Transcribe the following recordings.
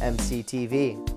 mctv.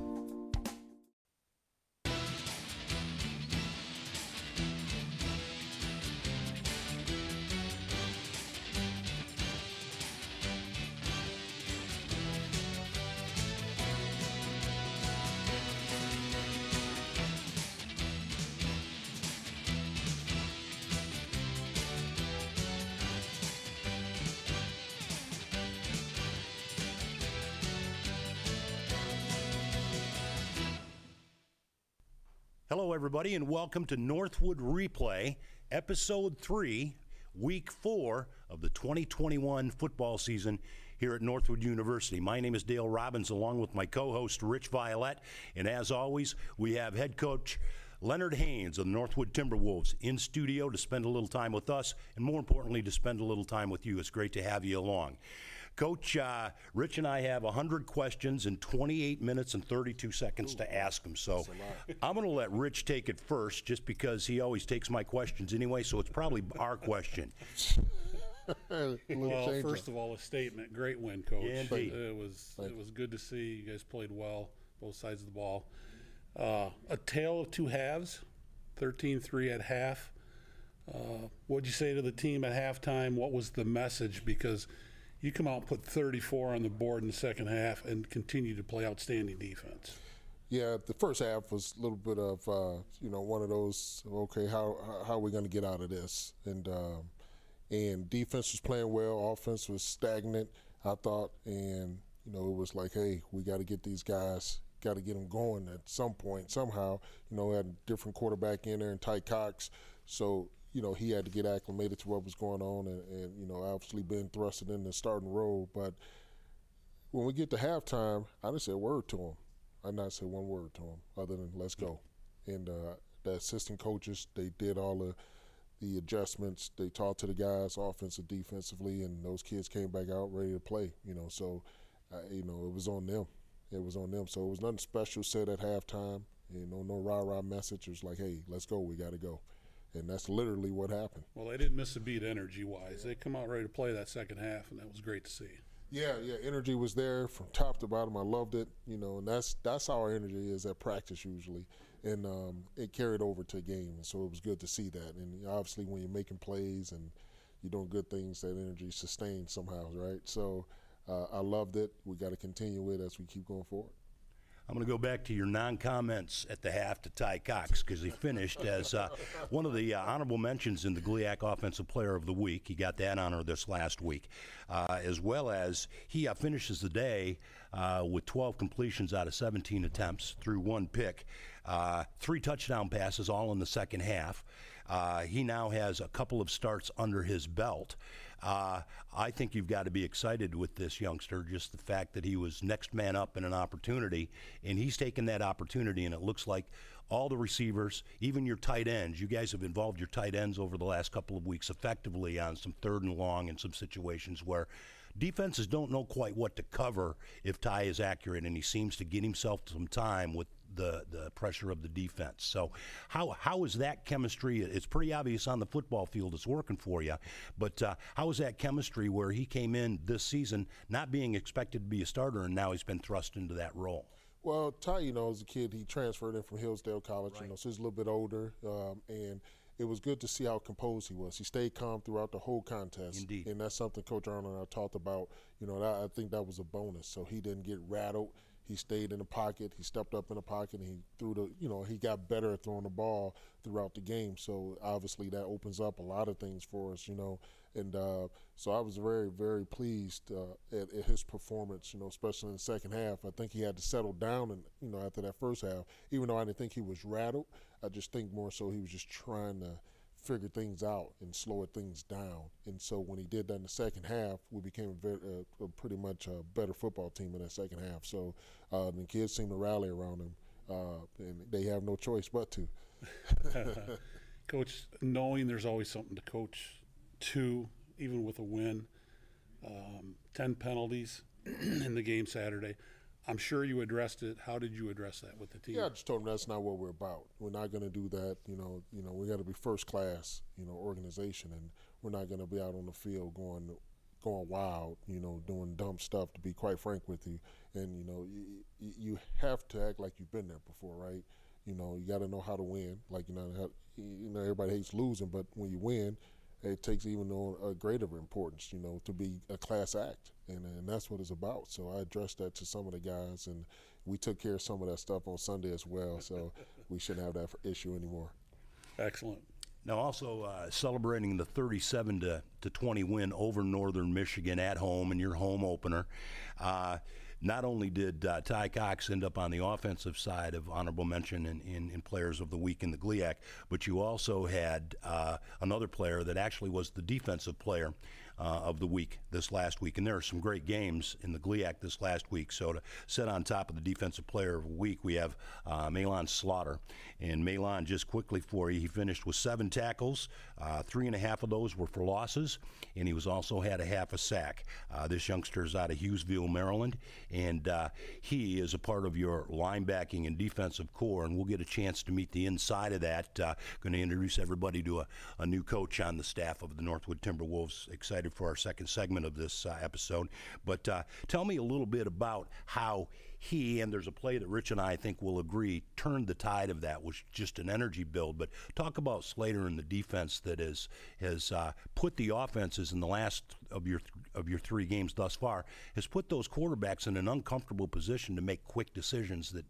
Hello, everybody, and welcome to Northwood Replay, Episode 3, Week 4 of the 2021 football season here at Northwood University. My name is Dale Robbins, along with my co host, Rich Violette. And as always, we have head coach Leonard Haynes of the Northwood Timberwolves in studio to spend a little time with us, and more importantly, to spend a little time with you. It's great to have you along. Coach, uh, Rich and I have 100 questions in 28 minutes and 32 seconds to ask him. So I'm going to let Rich take it first just because he always takes my questions anyway, so it's probably our question. Well, first of all, a statement. Great win, coach. Yeah, indeed. It was it was good to see. You guys played well, both sides of the ball. Uh, a tale of two halves. 13-3 at half. Uh, what'd you say to the team at halftime? What was the message? Because you come out and put 34 on the board in the second half and continue to play outstanding defense. Yeah, the first half was a little bit of uh, you know one of those. Okay, how how are we going to get out of this? And um, and defense was playing well, offense was stagnant. I thought, and you know it was like, hey, we got to get these guys, got to get them going at some point somehow. You know, had a different quarterback in there and Ty Cox, so you know, he had to get acclimated to what was going on and, and, you know, obviously been thrusted in the starting role. But when we get to halftime, I didn't say a word to him. I not say one word to him other than let's go. And uh, the assistant coaches, they did all the the adjustments. They talked to the guys, offensive, defensively, and those kids came back out ready to play. You know, so uh, you know it was on them. It was on them. So it was nothing special said at halftime. You know, no rah rah message. It was like, hey, let's go. We got to go and that's literally what happened. Well, they didn't miss a beat energy wise. They come out ready to play that second half, and that was great to see. Yeah, yeah, energy was there from top to bottom. I loved it, you know, and that's that's how our energy is at practice usually, and um, it carried over to a game, and so it was good to see that. And obviously, when you're making plays and you're doing good things, that energy sustains somehow, right? So uh, I loved it. We got to continue it as we keep going forward. I'm going to go back to your non-comments at the half to Ty Cox because he finished as uh, one of the uh, honorable mentions in the GLIAC Offensive Player of the Week. He got that honor this last week, uh, as well as he uh, finishes the day uh, with 12 completions out of 17 attempts through one pick, uh, three touchdown passes, all in the second half. He now has a couple of starts under his belt. Uh, I think you've got to be excited with this youngster, just the fact that he was next man up in an opportunity, and he's taken that opportunity, and it looks like all the receivers, even your tight ends, you guys have involved your tight ends over the last couple of weeks effectively on some third and long and some situations where defenses don't know quite what to cover if Ty is accurate, and he seems to get himself some time with the the pressure of the defense. So how how is that chemistry? It's pretty obvious on the football field it's working for you, but uh, how is that chemistry where he came in this season not being expected to be a starter and now he's been thrust into that role? Well, Ty, you know, as a kid, he transferred in from Hillsdale College, right. you know, so he's a little bit older, um, and it was good to see how composed he was. He stayed calm throughout the whole contest. Indeed. And that's something Coach Arnold and I talked about. You know, that, I think that was a bonus. So he didn't get rattled he stayed in the pocket. He stepped up in the pocket. And he threw the, you know, he got better at throwing the ball throughout the game. So obviously that opens up a lot of things for us, you know. And uh, so I was very, very pleased uh, at, at, his performance, you know, especially in the second half. I think he had to settle down, and you know, after that first half, even though I didn't think he was rattled, I just think more so he was just trying to figure things out and slow things down. And so when he did that in the second half, we became a, very, a pretty much a better football team in that second half. So uh, the kids seem to rally around him, uh, and they have no choice but to. Coach, knowing there's always something to coach to, even with a win, um, 10 penalties in the game Saturday. I'm sure you addressed it. How did you address that with the team? Yeah, I just told them that's not what we're about. We're not going to do that. You know, you know, we got to be first class, you know, organization, and we're not going to be out on the field going going wild, you know, doing dumb stuff. To be quite frank with you, and you know, you, you have to act like you've been there before, right? You know, you got to know how to win. Like you know, how, you know, everybody hates losing, but when you win, it takes even a greater importance, you know, to be a class act, and, and that's what it's about. So I addressed that to some of the guys, and we took care of some of that stuff on Sunday as well. So we shouldn't have that issue anymore. Excellent. Now, also uh, celebrating the 37 to, to 20 win over Northern Michigan at home in your home opener. Uh, not only did uh, Ty Cox end up on the offensive side of honorable mention in, in, in Players of the Week in the GLIAC, but you also had uh, another player that actually was the defensive player uh, of the week this last week. And there are some great games in the GLIAC this last week. So to sit on top of the defensive player of the week, we have uh, Malon Slaughter. And Malon, just quickly for you, he finished with seven tackles. Uh, three and a half of those were for losses, and he was also had a half a sack. Uh, this youngster is out of Hughesville, Maryland, and uh, he is a part of your linebacking and defensive core. And we'll get a chance to meet the inside of that. Uh, going to introduce everybody to a, a new coach on the staff of the Northwood Timberwolves. Excited excited for our second segment of this uh, episode. But uh, tell me a little bit about how he, and there's a play that Rich and I, I think will agree, turned the tide of that was just an energy build. But talk about Slater and the defense that is, has uh, put the offenses in the last of your of your three games thus far, has put those quarterbacks in an uncomfortable position to make quick decisions that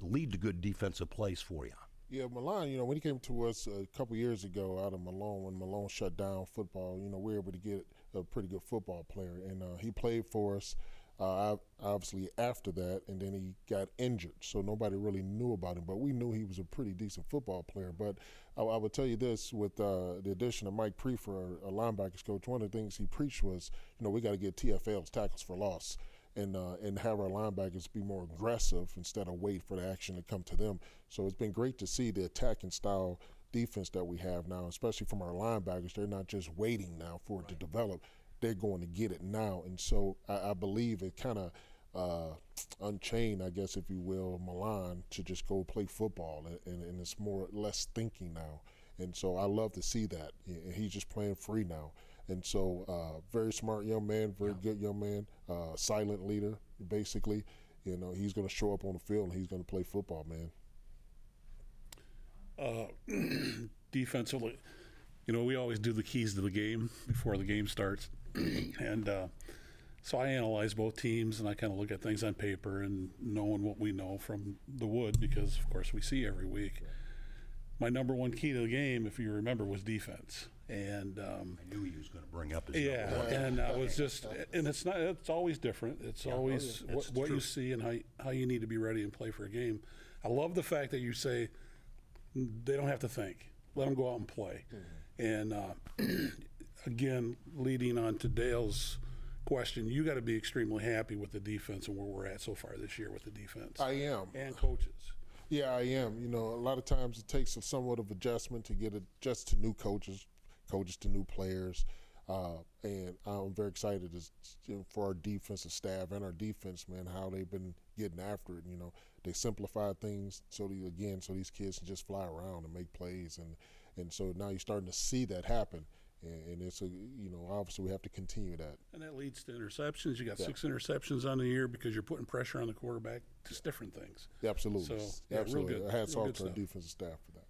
lead to good defensive plays for you. Yeah, Malone, you know, when he came to us a couple years ago out of Malone, when Malone shut down football, you know, we were able to get a pretty good football player. And uh, he played for us, uh, obviously, after that, and then he got injured. So nobody really knew about him, but we knew he was a pretty decent football player. But I, I would tell you this with uh, the addition of Mike Priefer, a linebackers coach, one of the things he preached was, you know, we got to get TFLs, tackles for loss and uh, and have our linebackers be more aggressive instead of wait for the action to come to them. So it's been great to see the attacking style defense that we have now, especially from our linebackers. They're not just waiting now for it right. to develop; they're going to get it now. And so I, I believe it kind of. Uh, unchained, I guess, if you will, Milan to just go play football, and, and it's more less thinking now. And so I love to see that. And he's just playing free now. And so, uh, very smart young man, very yeah. good young man, uh, silent leader, basically. You know, he's going to show up on the field and he's going to play football, man. Uh, defensively, you know, we always do the keys to the game before the game starts. and uh, so I analyze both teams and I kind of look at things on paper and knowing what we know from the wood because, of course, we see every week. My number one key to the game, if you remember, was defense and um, I knew he was going to bring up his yeah, and I was just, and it's not, it's always different. It's yeah, always what, what you see and how how you need to be ready and play for a game. I love the fact that you say they don't have to think; let them go out and play. Mm-hmm. And uh, again, leading on to Dale's question, you got to be extremely happy with the defense and where we're at so far this year with the defense. I am, and coaches. Yeah, I am. You know, a lot of times it takes a somewhat of adjustment to get adjust to new coaches, coaches to new players. Uh, and I'm very excited to, for our defensive staff and our defense, man, how they've been getting after it. You know, they simplify things so that, again, so these kids can just fly around and make plays, and and so now you're starting to see that happen. And, and it's a, you know, obviously we have to continue that. And that leads to interceptions. You got yeah. six interceptions on the year because you're putting pressure on the quarterback. Just different things. Yeah, absolutely. So yeah, absolutely. Real good. Hats off to our defensive staff for that.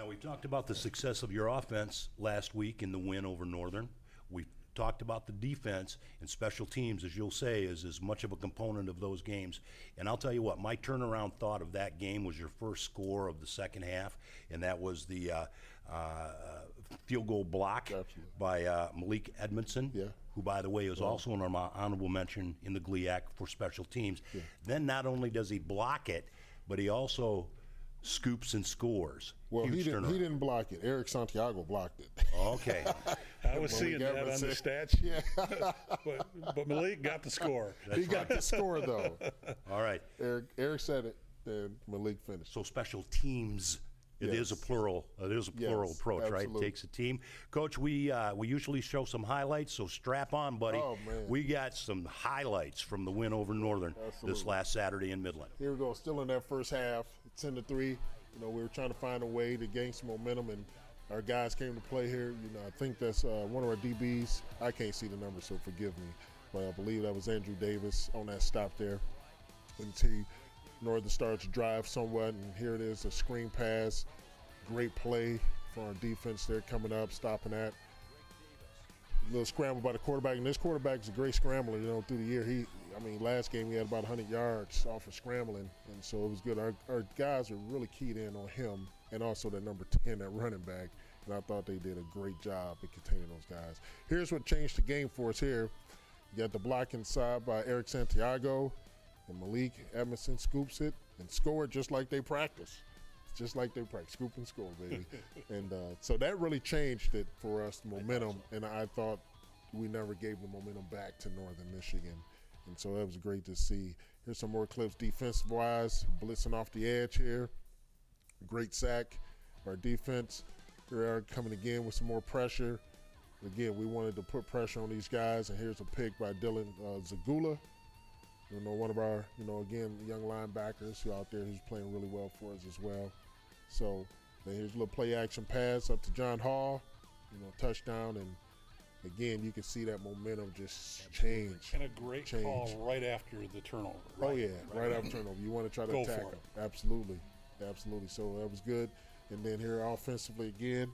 Now, we talked about the success of your offense last week in the win over Northern. We talked about the defense and special teams, as you'll say, is as much of a component of those games. And I'll tell you what, my turnaround thought of that game was your first score of the second half, and that was the uh, uh, field goal block Absolutely. by uh, Malik Edmondson. Yeah. Who, by the way, is also an honorable mention in the GLIAC for special teams. Yeah. Then not only does he block it, but he also scoops and scores. Well, Huge he didn't. turnaround. He didn't block it. Eric Santiago blocked it. Okay. I was Malik seeing that on the stats, yeah, but, but Malik got the score. he got the score though. All right. Eric Eric said it, then Malik finished. So special teams. It is a plural. It is a plural Yes, approach, right? It takes a team. Coach, we uh, we usually show some highlights, so strap on, buddy. Oh, man. We got some highlights from the win over Northern this last Saturday in Midland. Here we go. Still in that first half, ten to three. You know, we were trying to find a way to gain some momentum, and our guys came to play here. You know, I think that's uh, one of our DBs. I can't see the number, so forgive me, but I believe that was Andrew Davis on that stop there. Until Northern started to drive somewhat, and here it is, a screen pass, great play for our defense there coming up, stopping that. little scramble by the quarterback, and this quarterback is a great scrambler. You know, through the year, he, I mean, last game he had about 100 yards off of scrambling, and so it was good. Our, our guys are really keyed in on him, and also that number 10, that running back, and I thought they did a great job in containing those guys. Here's what changed the game for us here. You got the block inside by Eric Santiago, and Malik Emerson scoops it and scored just like they practice. Just like they practice, scoop and score, baby. and uh, so that really changed it for us, the momentum. And I thought we never gave the momentum back to Northern Michigan. And so that was great to see. Here's some more clips defensive wise, blitzing off the edge here. Great sack. Our defense, we are coming again with some more pressure. Again, we wanted to put pressure on these guys, and here's a pick by Dylan uh, Zagula. You know, one of our, you know, again, young linebackers who out there who's playing really well for us as well. So then here's a little play action pass up to John Hall, you know, touchdown, and again, you can see that momentum just change. And a great Change. call right after the turnover. Oh yeah, right, after turnover. You want to try to Go attack them. Absolutely, absolutely. So that was good. And then here offensively again,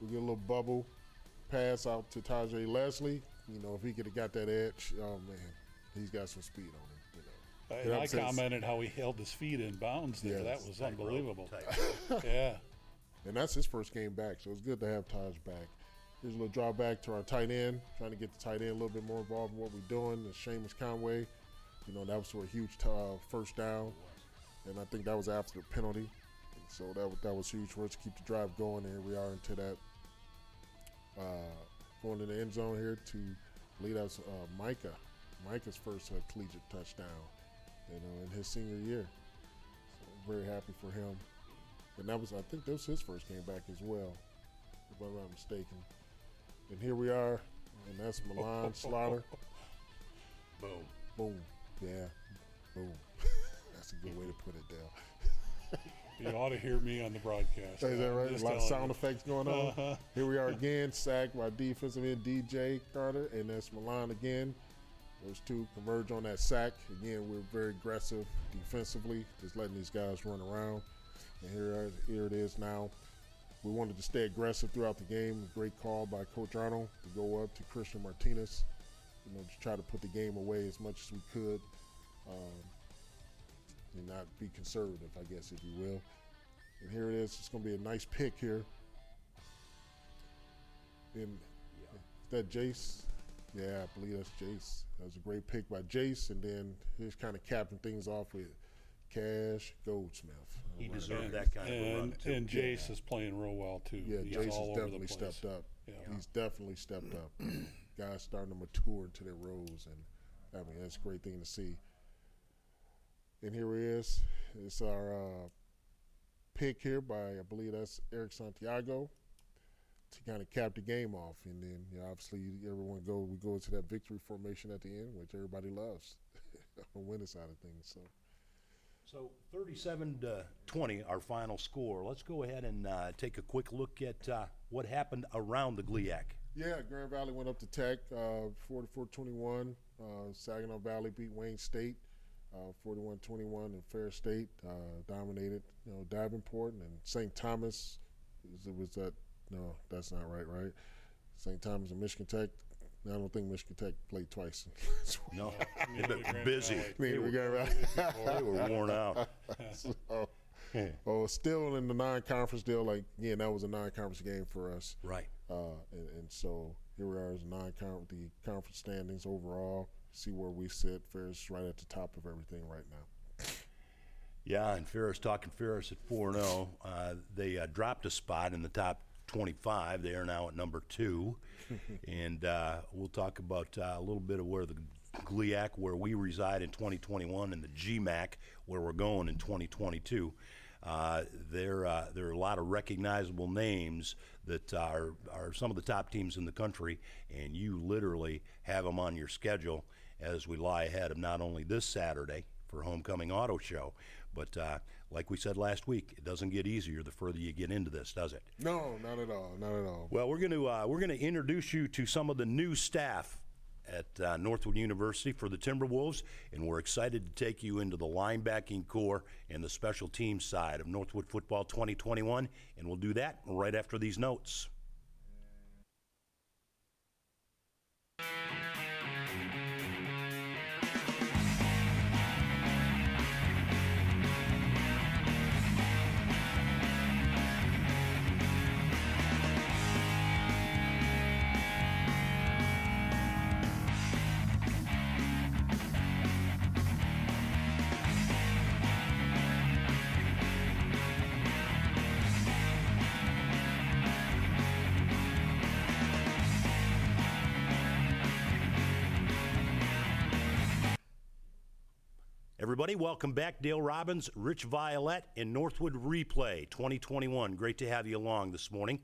we get a little bubble pass out to Tajay Leslie. You know, if he could have got that edge, oh man, he's got some speed on him. You know. And Yeah, I I'm saying- commented how he held his feet in bounds there. Yes. That was unbelievable. Yeah. And that's his first game back, so it's good to have Taj back. Here's a little draw back to our tight end, trying to get the tight end a little bit more involved in what we're doing. And Seamus Conway, you know, that was for a huge uh, first down, and I think that was after the penalty. And so that was, that was huge for us to keep the drive going. And here we are into that, uh, going in the end zone here to lead us, uh, Micah, Micah's first uh, collegiate touchdown, you know, in his senior year. So very happy for him. And that was, I think, that was his first game back as well, if I'm not mistaken. And here we are, and that's Milan Slaughter. Boom. Boom. Yeah. Boom. that's a good way to put it, Dale. You ought to hear me on the broadcast. Is that right? A lot of sound you. effects going on. Here we are again, sacked by defensive end DJ Carter, and that's Milan again. Those two converge on that sack. Again, we're very aggressive defensively, just letting these guys run around. And here, here it is now. We wanted to stay aggressive throughout the game. Great call by Coach Arnold to go up to Christian Martinez, you know, to try to put the game away as much as we could, um, and not be conservative, I guess, if you will. And here it is. It's going to be a nice pick here. And is that Jace? Yeah, I believe that's Jace. That was a great pick by Jace. And then he's kind of capping things off with Cash Goldsmith. He Right. deserved And, that kind of a run, and, too. and Jace is playing real well too. Yeah, He's Jace has all over the definitely stepped up. Yeah. He's definitely stepped up. Guys starting to mature into their roles, and I mean that's a great thing to see. And here he is. It's our uh, pick here by I believe that's Eric Santiago to kind of cap the game off, and then you know, obviously everyone go we go into that victory formation at the end, which everybody loves on the winning side of things. So. So 37 to 20, our final score. Let's go ahead and uh, take a quick look at uh, what happened around the GLIAC. Yeah, Grand Valley went up to Tech, uh, 44-21. Uh, Saginaw Valley beat Wayne State, uh, 41-21, and Ferris State uh, dominated, you know, Davenport and St. Thomas. Was, was that? No, that's not right, right? St. Thomas and Michigan Tech. I don't think Michigan Tech played twice. No, they've been busy. Valley. I mean, we They were worn out. so, oh, still in the non-conference deal. Like, again, that was a non-conference game for us. Right. Uh, and, and so here we are as non-conference, the conference standings overall. See where we sit. Ferris right at the top of everything right now. Yeah, and Ferris talking Ferris at 4 0. Uh, they uh, dropped a spot in the top 25. They are now at number two. and uh, we'll talk about uh, a little bit of where the GLIAC, where we reside in 2021, and the GMAC, where we're going in 2022. Uh, there, uh, there are a lot of recognizable names that are, are some of the top teams in the country, and you literally have them on your schedule as we lie ahead of not only this Saturday for Homecoming Auto Show, but uh, like we said last week, it doesn't get easier the further you get into this, does it? No, not at all. Not at all. Well, we're going to uh, we're going to introduce you to some of the new staff at uh, Northwood University for the Timberwolves, and we're excited to take you into the linebacking core and the special teams side of Northwood football 2021, and we'll do that right after these notes. Everybody, welcome back. Dale Robbins, Rich Violette, and Northwood Replay 2021. Great to have you along this morning.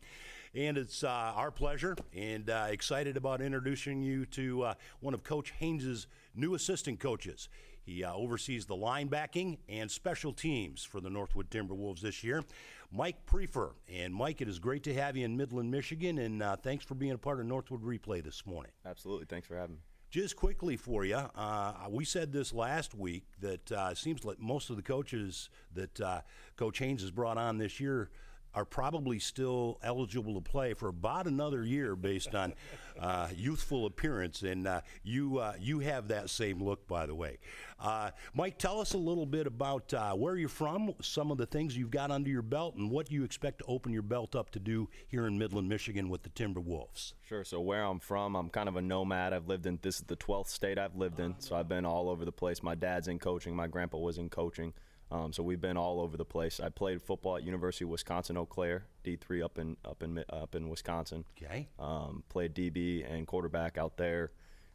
And it's uh, our pleasure and uh, excited about introducing you to uh, one of Coach Haynes's new assistant coaches. He uh, oversees the linebacking and special teams for the Northwood Timberwolves this year. Mike Priefer. And Mike, it is great to have you in Midland, Michigan, and uh, thanks for being a part of Northwood Replay this morning. Absolutely. Thanks for having me. Just quickly for you, uh, we said this last week that uh, seems like most of the coaches that uh, Coach Haynes has brought on this year are probably still eligible to play for about another year based on uh, youthful appearance, and uh, you uh, you have that same look, by the way. Uh, Mike, tell us a little bit about uh, where you're from, some of the things you've got under your belt, and what you expect to open your belt up to do here in Midland, Michigan, with the Timberwolves. Sure. So where I'm from, I'm kind of a nomad. I've lived in this is the 12th state I've lived in, so I've been all over the place. My dad's in coaching, my grandpa was in coaching. Um, so we've been all over the place. I played football at University of Wisconsin Eau Claire, D3 up in up in up in Wisconsin. Okay. Um, played DB and quarterback out there.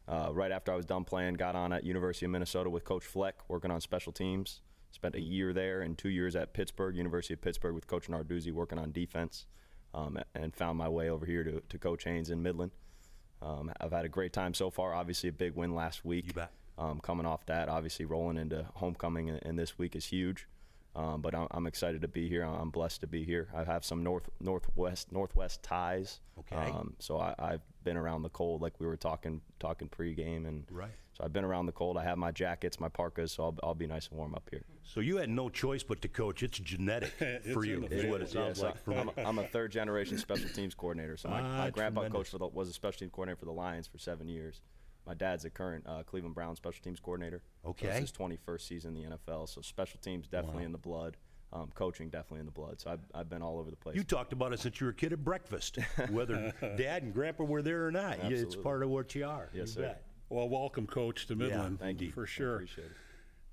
Uh, right after I was done playing, got on at University of Minnesota with Coach Fleck, working on special teams. Spent a year there and two years at Pittsburgh, University of Pittsburgh, with Coach Narduzzi, working on defense. Um, and found my way over here to, to Coach Haynes in Midland. Um, I've had a great time so far. Obviously, a big win last week. You bet. Um, coming off that, obviously rolling into homecoming and, and this week is huge. Um, but I'm, I'm, excited to be here. I'm blessed to be here. I have some north northwest northwest ties. Okay. Um, so I, have been around the cold, like we were talking talking pregame, and right. So I've been around the cold. I have my jackets, my parkas, so I'll, I'll be nice and warm up here. So you had no choice but to coach. It's genetic it's for you, is what it sounds yeah, like. I'm, I'm, a third generation special teams coordinator. So my, ah, my grandpa for the, was a special teams coordinator for the Lions for seven years. My dad's a current uh, Cleveland Brown special teams coordinator. Okay. So it's his 21st season in the NFL. So special teams definitely Wow. in the blood. Um, coaching definitely in the blood. So I've, I've been all over the place. You talked about it since you were a kid at breakfast, whether dad and grandpa were there or not. You- It's part of what you are. Yes, You sir. bet. Well, welcome, Coach, to Midland. Thank you. For I sure. appreciate it.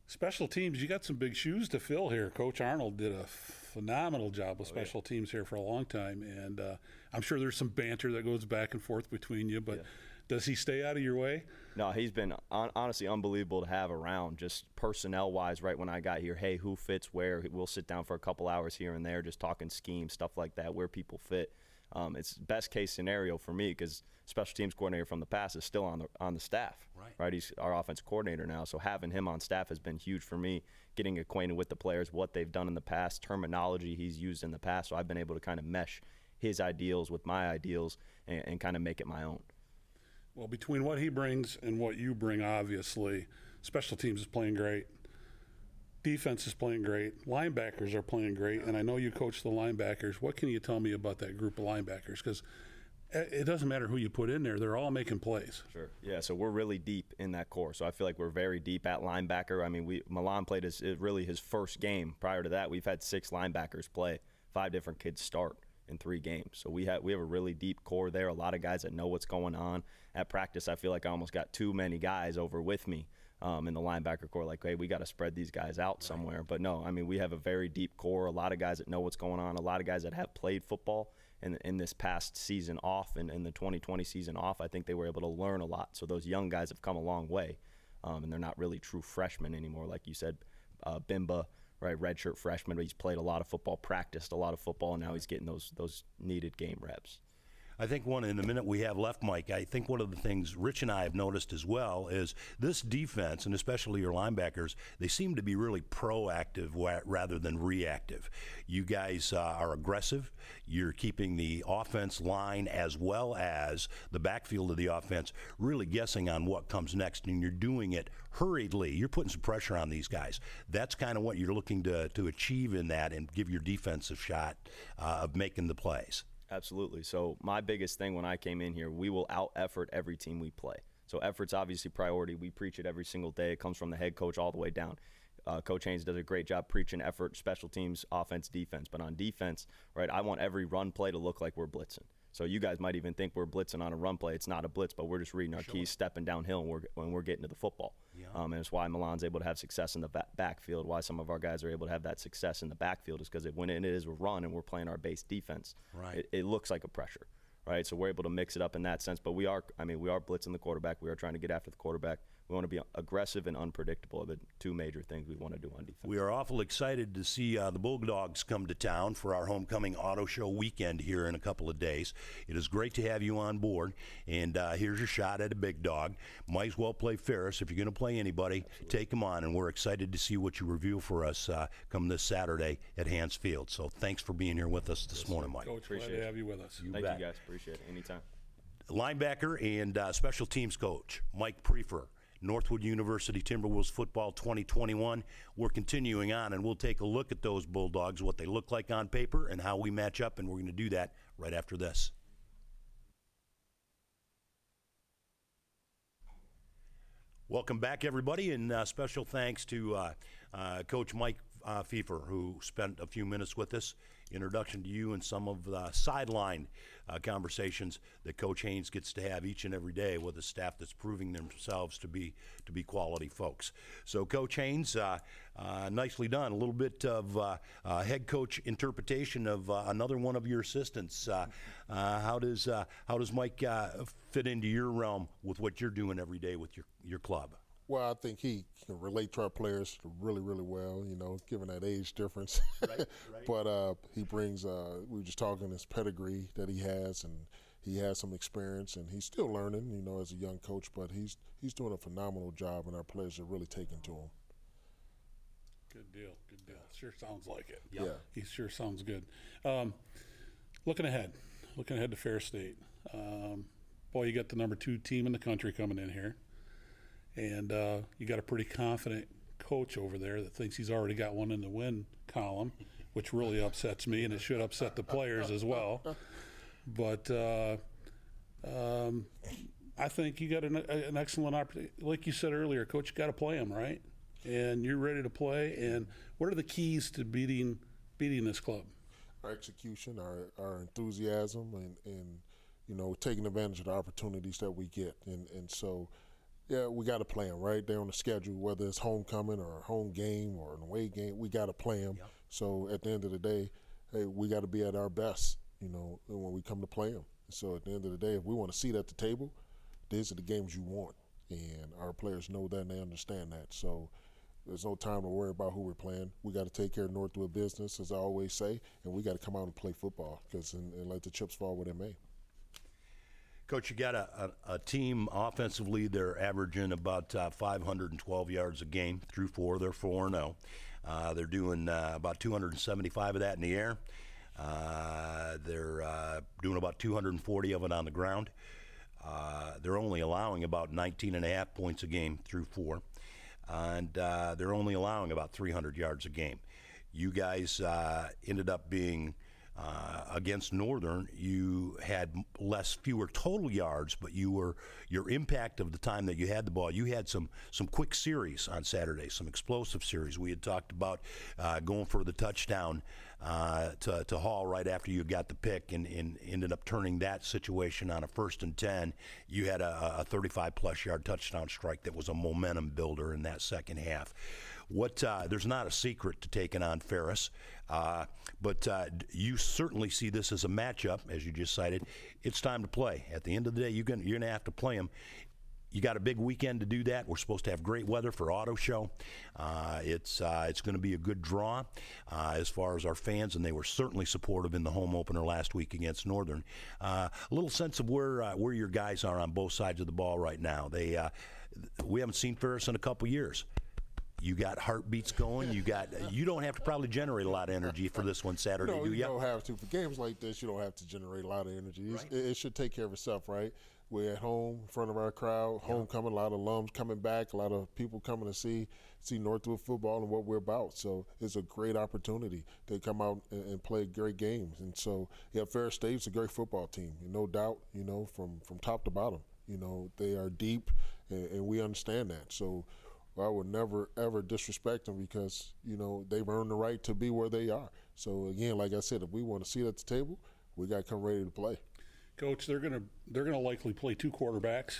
Special teams, you got some big shoes to fill here. Coach Arnold did a phenomenal job with special teams here for a long time, and uh, I'm sure there's some banter that goes back and forth between you. But does he stay out of your way? No, he's been on, honestly unbelievable to have around, just personnel wise. Right when I got here, hey, who fits where? We'll sit down for a couple hours here and there, just talking scheme, stuff like that, where people fit. Um, it's best case scenario for me because special teams coordinator from the past is still on the on the staff. Right. Right. He's our offense coordinator now, so having him on staff has been huge for me. Getting acquainted with the players, what they've done in the past, terminology he's used in the past, so I've been able to kind of mesh his ideals with my ideals and, and kind of make it my own. Well, between what he brings and what you bring, obviously, special teams is playing great. Defense is playing great. Linebackers are playing great. And I know you coach the linebackers. What can you tell me about that group of linebackers? Because it doesn't matter who you put in there, they're all making plays. Sure. Yeah. So we're really deep in that core. So I feel like we're very deep at linebacker. I mean, we Milan played his really his first game. Prior to that, we've had six linebackers play, five different kids start in three games. So we have we have a really deep core there. A lot of guys that know what's going on at practice. I feel like I almost got too many guys over with me. um, in the linebacker core, like, hey, we got to spread these guys out somewhere. But no, I mean, we have a very deep core, a lot of guys that know what's going on, a lot of guys that have played football in, in this past season off and in the 2020 season off. I think they were able to learn a lot. So those young guys have come a long way, um, and they're not really true freshmen anymore. Like you said, uh, Bimba, right, redshirt freshman, but he's played a lot of football, practiced a lot of football, and now he's getting those those needed game reps. I think one in the minute we have left, Mike. I think one of the things Rich and I have noticed as well is this defense, and especially your linebackers, they seem to be really proactive rather than reactive. You guys uh, are aggressive. You're keeping the offense line as well as the backfield of the offense really guessing on what comes next, and you're doing it hurriedly. You're putting some pressure on these guys. That's kind of what you're looking to to achieve in that, and give your defense a shot uh, of making the plays. Absolutely. So my biggest thing when I came in here, we will out effort every team we play. So effort's obviously priority. We preach it every single day. It comes from the head coach all the way down. Uh, coach Haynes does a great job preaching effort, special teams, offense, defense. But on defense, right, I want every run play to look like we're blitzing. So you guys might even think we're blitzing on a run play. It's not a blitz, but we're just reading our sure. keys, stepping downhill, and we're, when we're getting to the football. Yeah. Um, and it's why Milan's able to have success in the back- backfield. Why some of our guys are able to have that success in the backfield is because when it is a run and we're playing our base defense, right. it, it looks like a pressure right? So we're able to mix it up in that sense. But we are, I mean, we are blitzing the quarterback. We are trying to get after the quarterback. We want to be aggressive and unpredictable. The two major things we want to do on defense. We are awful excited to see uh, the Bulldogs come to town for our homecoming auto show weekend here in a couple of days. It is great to have you on board, and uh, here's your shot at a big dog. Might as well play Ferris if you're going to play anybody. Absolutely. Take them on, and we're excited to see what you review for us uh, come this Saturday at Hantz Field. So thanks for being here with us this yes, morning, Mike. Coach, Appreciate glad to have you with us. You Thank bet. you guys. Appreciate it. Anytime. Linebacker and uh, special teams coach Mike Priefer Northwood University Timberwolves football 2021. We're continuing on, and we'll take a look at those Bulldogs, what they look like on paper, and how we match up, and we're going to do that right after this. Welcome back, everybody, and uh, special thanks to uh, uh, Coach Mike uh, who spent a few minutes with us. Introduction to you and some of the sideline uh, conversations that Coach Haynes gets to have each and every day with a staff that's proving themselves to be to be quality folks. So, Coach Haynes, uh, uh, nicely done. A little bit of uh, uh, head coach interpretation of uh, another one of your assistants. how does how does Mike fit into your realm with what you're doing every day with your your club? Well, I think he can relate to our players really, really well. You know, given that age difference. Right, right. but uh, he brings. Uh, we were just talking his pedigree that he has, and he has some experience, and he's still learning. You know, as a young coach, but he's he's doing a phenomenal job, and our players are really taking to him. Good deal. Good deal. Sure sounds like it. Yeah. He sure sounds good. Um, looking ahead, looking ahead to Ferris State. Um, boy, you got the number two team in the country coming in here and uh, you got a pretty confident coach over there that thinks he's already got one in the win column, which really upsets me, and it should upset the players as well. But uh, um, I think you got an, an, excellent opportunity. Like you said earlier, coach, you got to play them right, and you're ready to play. And what are the keys to beating beating this club? Our execution, our our enthusiasm, and and you know taking advantage of the opportunities that we get, and and so yeah, we got to play them right there on the schedule, whether it's homecoming or a home game or an away game. We got to play them. Yep. So at the end of the day, hey, we got to be at our best, you know, when we come to play them. So at the end of the day, if we want to seat at the table, these are the games you want, and our players know that and they understand that. So there's no time to worry about who we're playing. We got to take care of Northwood business, as I always say, and we got to come out and play football because and, and let the chips fall where they may. Coach, you got a, a, a, team offensively. They're averaging about uh, 512 yards a game through four. They're 4 0. Uh, they're doing uh, about 275 of that in the air. Uh, they're uh, doing about 240 of it on the ground. Uh, they're only allowing about 19 and a half points a game through four. And they're only allowing about 300 yards a game. You guys ended up being Uh, against Northern, you had less, fewer total yards, but you were your impact of the time that you had the ball. You had some some quick series on Saturday, some explosive series. We had talked about uh, going for the touchdown uh, to, to Hall right after you got the pick, and, and ended up turning that situation on a first and ten. You had a, a 35 plus yard touchdown strike that was a momentum builder in that second half. What uh, there's not a secret to taking on Ferris, uh, but uh, you certainly see this as a matchup, as you just cited. It's time to play. At the end of the day, you're going you're gonna have to play them. You got a big weekend to do that. We're supposed to have great weather for auto show. Uh, it's uh, it's going to be a good draw uh, as far as our fans, and they were certainly supportive in the home opener last week against Northern. Uh, a little sense of where uh, where your guys are on both sides of the ball right now. They uh, we haven't seen Ferris in a couple years. You got heartbeats going. You got. You don't have to probably generate a lot of energy for this one Saturday, No, do you you? don't have to. For games like this, you don't have to generate a lot of energy. It, it should take care of itself, right? We're at home in front of our crowd, homecoming, a lot of alums coming back, a lot of people coming to see see Northwood football and what we're about. So it's a great opportunity to come out and, and play great games. And so, yeah, Ferris State's a great football team, no doubt. You know, from from top to bottom, you know they are deep, and, and we understand that. So. I would never ever disrespect them because you know they've earned the right to be where they are. So again, like I said, if we want to sit at the table, we got to come ready to play. Coach, they're gonna they're gonna likely play two quarterbacks.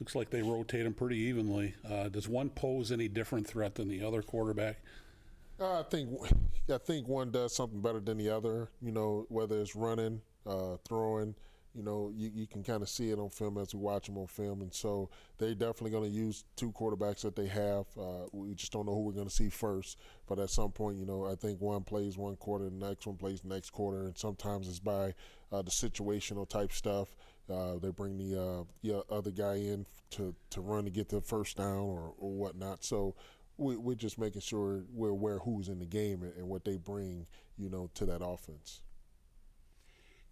Looks like they rotate them pretty evenly. Uh, does one pose any different threat than the other quarterback? Uh, I think I think one does something better than the other. You know, whether it's running, uh, throwing. You know, you, you can kind of see it on film as we watch them on film, and so they're definitely going to use two quarterbacks that they have. Uh, we just don't know who we're going to see first, but at some point, you know, I think one plays one quarter, the next one plays the next quarter, and sometimes it's by uh, the situational type stuff. Uh, they bring the uh, the other guy in to, to run to get the first down or, or whatnot. So we, we're just making sure we're aware who's in the game and, and what they bring, you know, to that offense.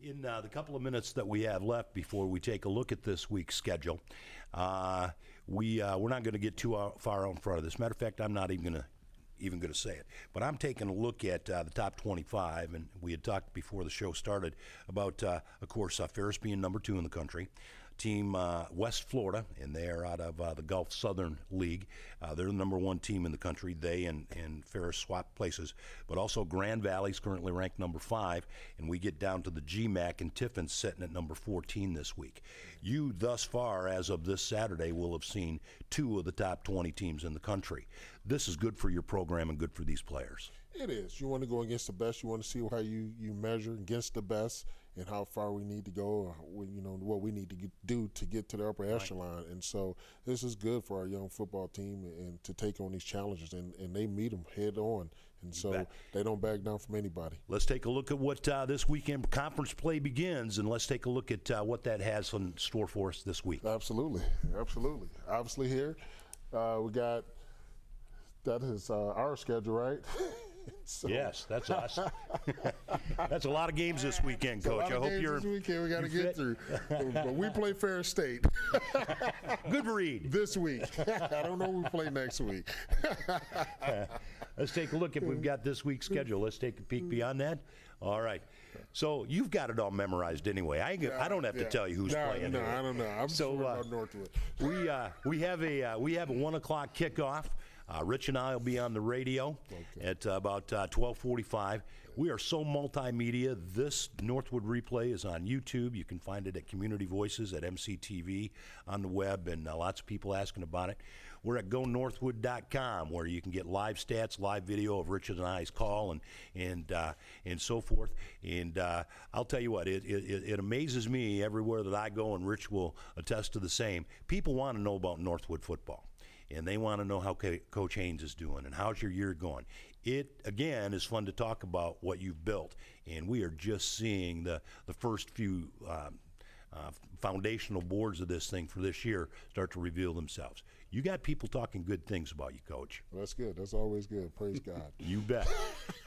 In uh, the couple of minutes that we have left before we take a look at this week's schedule, uh, we uh, we're not going to get too far out in front of this. Matter of fact, I'm not even going to even going to say it. But I'm taking a look at uh, the top 25, and we had talked before the show started about, uh, of course, uh, Ferris being number two in the country. Team uh, West Florida, and they are out of uh, the Gulf Southern League. Uh, they're the number one team in the country. They and, and Ferris swap places. But also Grand Valley's currently ranked number five, and we get down to the GMAC, and Tiffin's sitting at number 14 this week. You, thus far, as of this Saturday, will have seen two of the top 20 teams in the country. This is good for your program and good for these players. It is. You want to go against the best. You want to see how you, you measure against the best and how far we need to go, or you know, what we need to get, do to get to the upper echelon. And so this is good for our young football team and to take on these challenges, and, and they meet them head on. And so they don't back down from anybody. Let's take a look at what uh, this weekend conference play begins, and let's take a look at uh, what that has in store for us this week. Absolutely, absolutely. Obviously, here uh, we got that is uh, our schedule, right? so, Yes, that's us. that's a lot of games this weekend, Coach. I hope you're this weekend we got to get fit. through. but we play Ferris State good read. this week. I don't know who we play next week. Let's take a look if we've got this week's schedule. Let's take a peek beyond that. All right. So you've got it all memorized anyway. I, gonna- I don't have to tell you who's no, playing. No, who. I don't know. I'm So, sure uh, about Northwood. we uh, we have a uh, we have a one o'clock kickoff. Uh, Rich and I will be on the radio at uh, about uh, twelve forty-five. We are so multimedia. This Northwood replay is on YouTube. You can find it at Community Voices at MCTV on the web, and uh, lots of people asking about it. We're at GoNorthwood.com, where you can get live stats, live video of Richard and I's call, and and uh, and so forth. And uh, I'll tell you what, it, it it amazes me everywhere that I go, and Rich will attest to the same. People want to know about Northwood football and they want to know how Co- Coach Haynes is doing and how's your year going. It again is fun to talk about what you've built, and we are just seeing the the first few. Um, uh, foundational boards of this thing for this year start to reveal themselves. You got people talking good things about you, Coach. Well, that's good. That's always good. Praise God. You bet.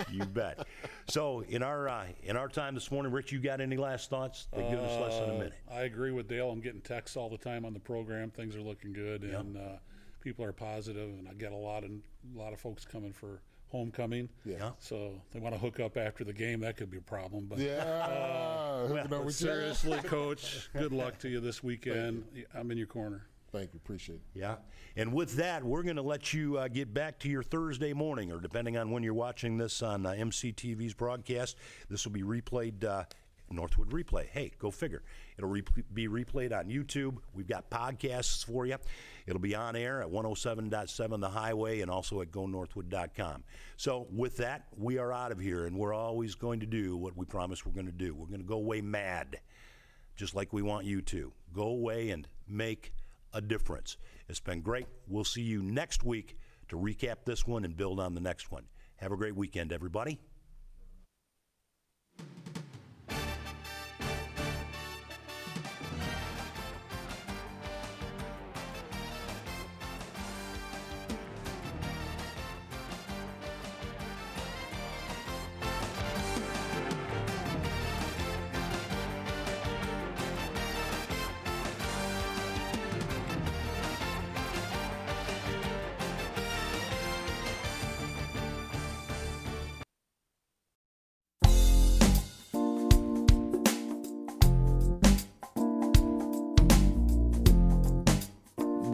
you bet. So in our uh, in our time this morning, Rich, you got any last thoughts? They give us less than a Uh, minute. I agree with Dale. I'm getting texts all the time on the program. Things are looking good, and uh, people are positive, and I get a lot of a lot of folks coming for homecoming. Yeah. So they want to hook up after the game. That could be a problem. But Yeah. hooking up but seriously, coach, good luck to you this weekend. I'm in your corner. Thank you. Appreciate it. Yeah. And with that, we're going to let you uh, get back to your Thursday morning, or depending on when you're watching this on uh, MCTV's broadcast, this will be replayed. Uh, Northwood Replay. Hey, go figure. It'll re- be replayed on YouTube. We've got podcasts for you. It'll be on air at 107.7 The Highway and also at gonorthwood.com. So, with that, we are out of here, and we're always going to do what we promise we're going to do. We're going to go away mad, just like we want you to. Go away and make a difference. It's been great. We'll see you next week to recap this one and build on the next one. Have a great weekend, everybody.